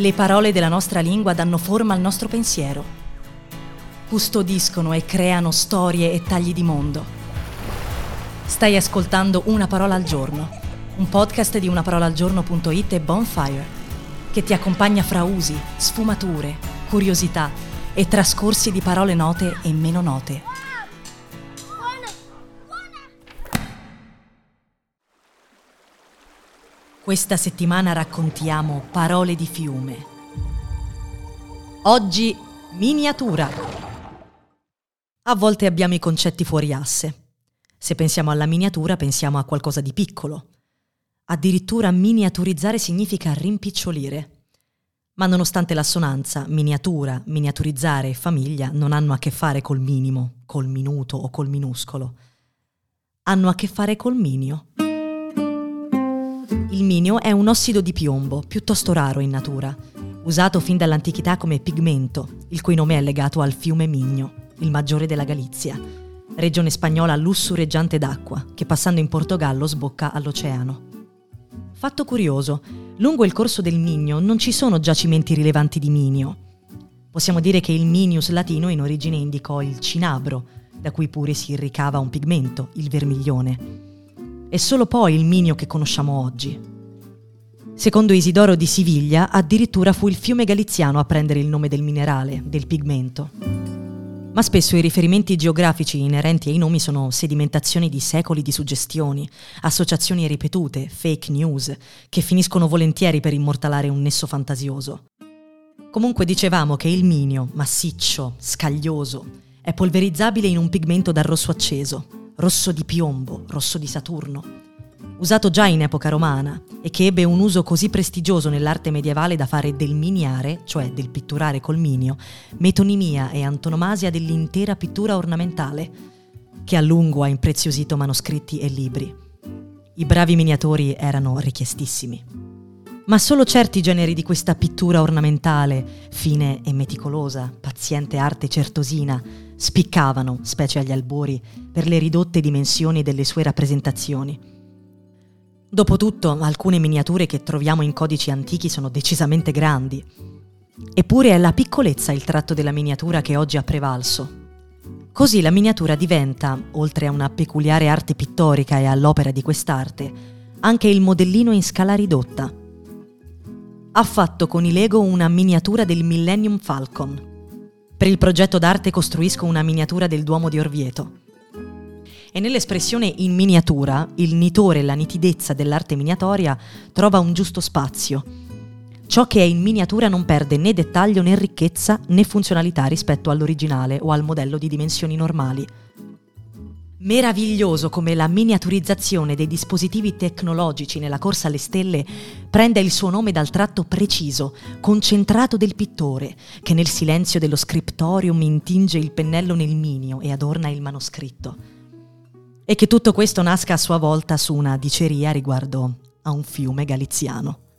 Le parole della nostra lingua danno forma al nostro pensiero. Custodiscono e creano storie e tagli di mondo. Stai ascoltando Una parola al giorno, un podcast di unaparolaalgiorno.it e Bonfire, che ti accompagna fra usi, sfumature, curiosità e trascorsi di parole note e meno note. Questa settimana raccontiamo parole di fiume. Oggi miniatura. A volte abbiamo i concetti fuori asse. Se pensiamo alla miniatura pensiamo a qualcosa di piccolo. Addirittura miniaturizzare significa rimpicciolire. Ma nonostante l'assonanza, miniatura, miniaturizzare e famiglia non hanno a che fare col minimo, col minuto o col minuscolo. Hanno a che fare col minio. Il minio è un ossido di piombo, piuttosto raro in natura, usato fin dall'antichità come pigmento, il cui nome è legato al fiume Minio, il maggiore della Galizia, regione spagnola lussureggiante d'acqua, che passando in Portogallo sbocca all'oceano. Fatto curioso, lungo il corso del Minio non ci sono giacimenti rilevanti di minio. Possiamo dire che il minius latino in origine indicò il cinabro, da cui pure si ricava un pigmento, il vermiglione. È solo poi il minio che conosciamo oggi. Secondo Isidoro di Siviglia, addirittura fu il fiume galiziano a prendere il nome del minerale, del pigmento. Ma spesso i riferimenti geografici inerenti ai nomi sono sedimentazioni di secoli di suggestioni, associazioni ripetute, fake news, che finiscono volentieri per immortalare un nesso fantasioso. Comunque dicevamo che il minio, massiccio, scaglioso, è polverizzabile in un pigmento dal rosso acceso, rosso di piombo, rosso di Saturno, usato già in epoca romana e che ebbe un uso così prestigioso nell'arte medievale da fare del miniare, cioè del pitturare col minio, metonimia e antonomasia dell'intera pittura ornamentale, che a lungo ha impreziosito manoscritti e libri. I bravi miniatori erano richiestissimi. Ma solo certi generi di questa pittura ornamentale, fine e meticolosa, paziente arte certosina, spiccavano, specie agli albori, per le ridotte dimensioni delle sue rappresentazioni Dopotutto, alcune miniature che troviamo in codici antichi sono decisamente grandi. Eppure è la piccolezza il tratto della miniatura che oggi ha prevalso. Così la miniatura diventa, oltre a una peculiare arte pittorica e all'opera di quest'arte, anche il modellino in scala ridotta. Ha fatto con i Lego una miniatura del Millennium Falcon. Per il progetto d'arte costruisco una miniatura del Duomo di Orvieto e nell'espressione in miniatura il nitore e la nitidezza dell'arte miniatoria trova un giusto spazio. Ciò che è in miniatura non perde né dettaglio né ricchezza né funzionalità rispetto all'originale o al modello di dimensioni normali. Meraviglioso come la miniaturizzazione dei dispositivi tecnologici nella corsa alle stelle prenda il suo nome dal tratto preciso, concentrato del pittore, che nel silenzio dello scriptorium intinge il pennello nel minio e adorna il manoscritto e che tutto questo nasca a sua volta su una diceria riguardo a un fiume galiziano.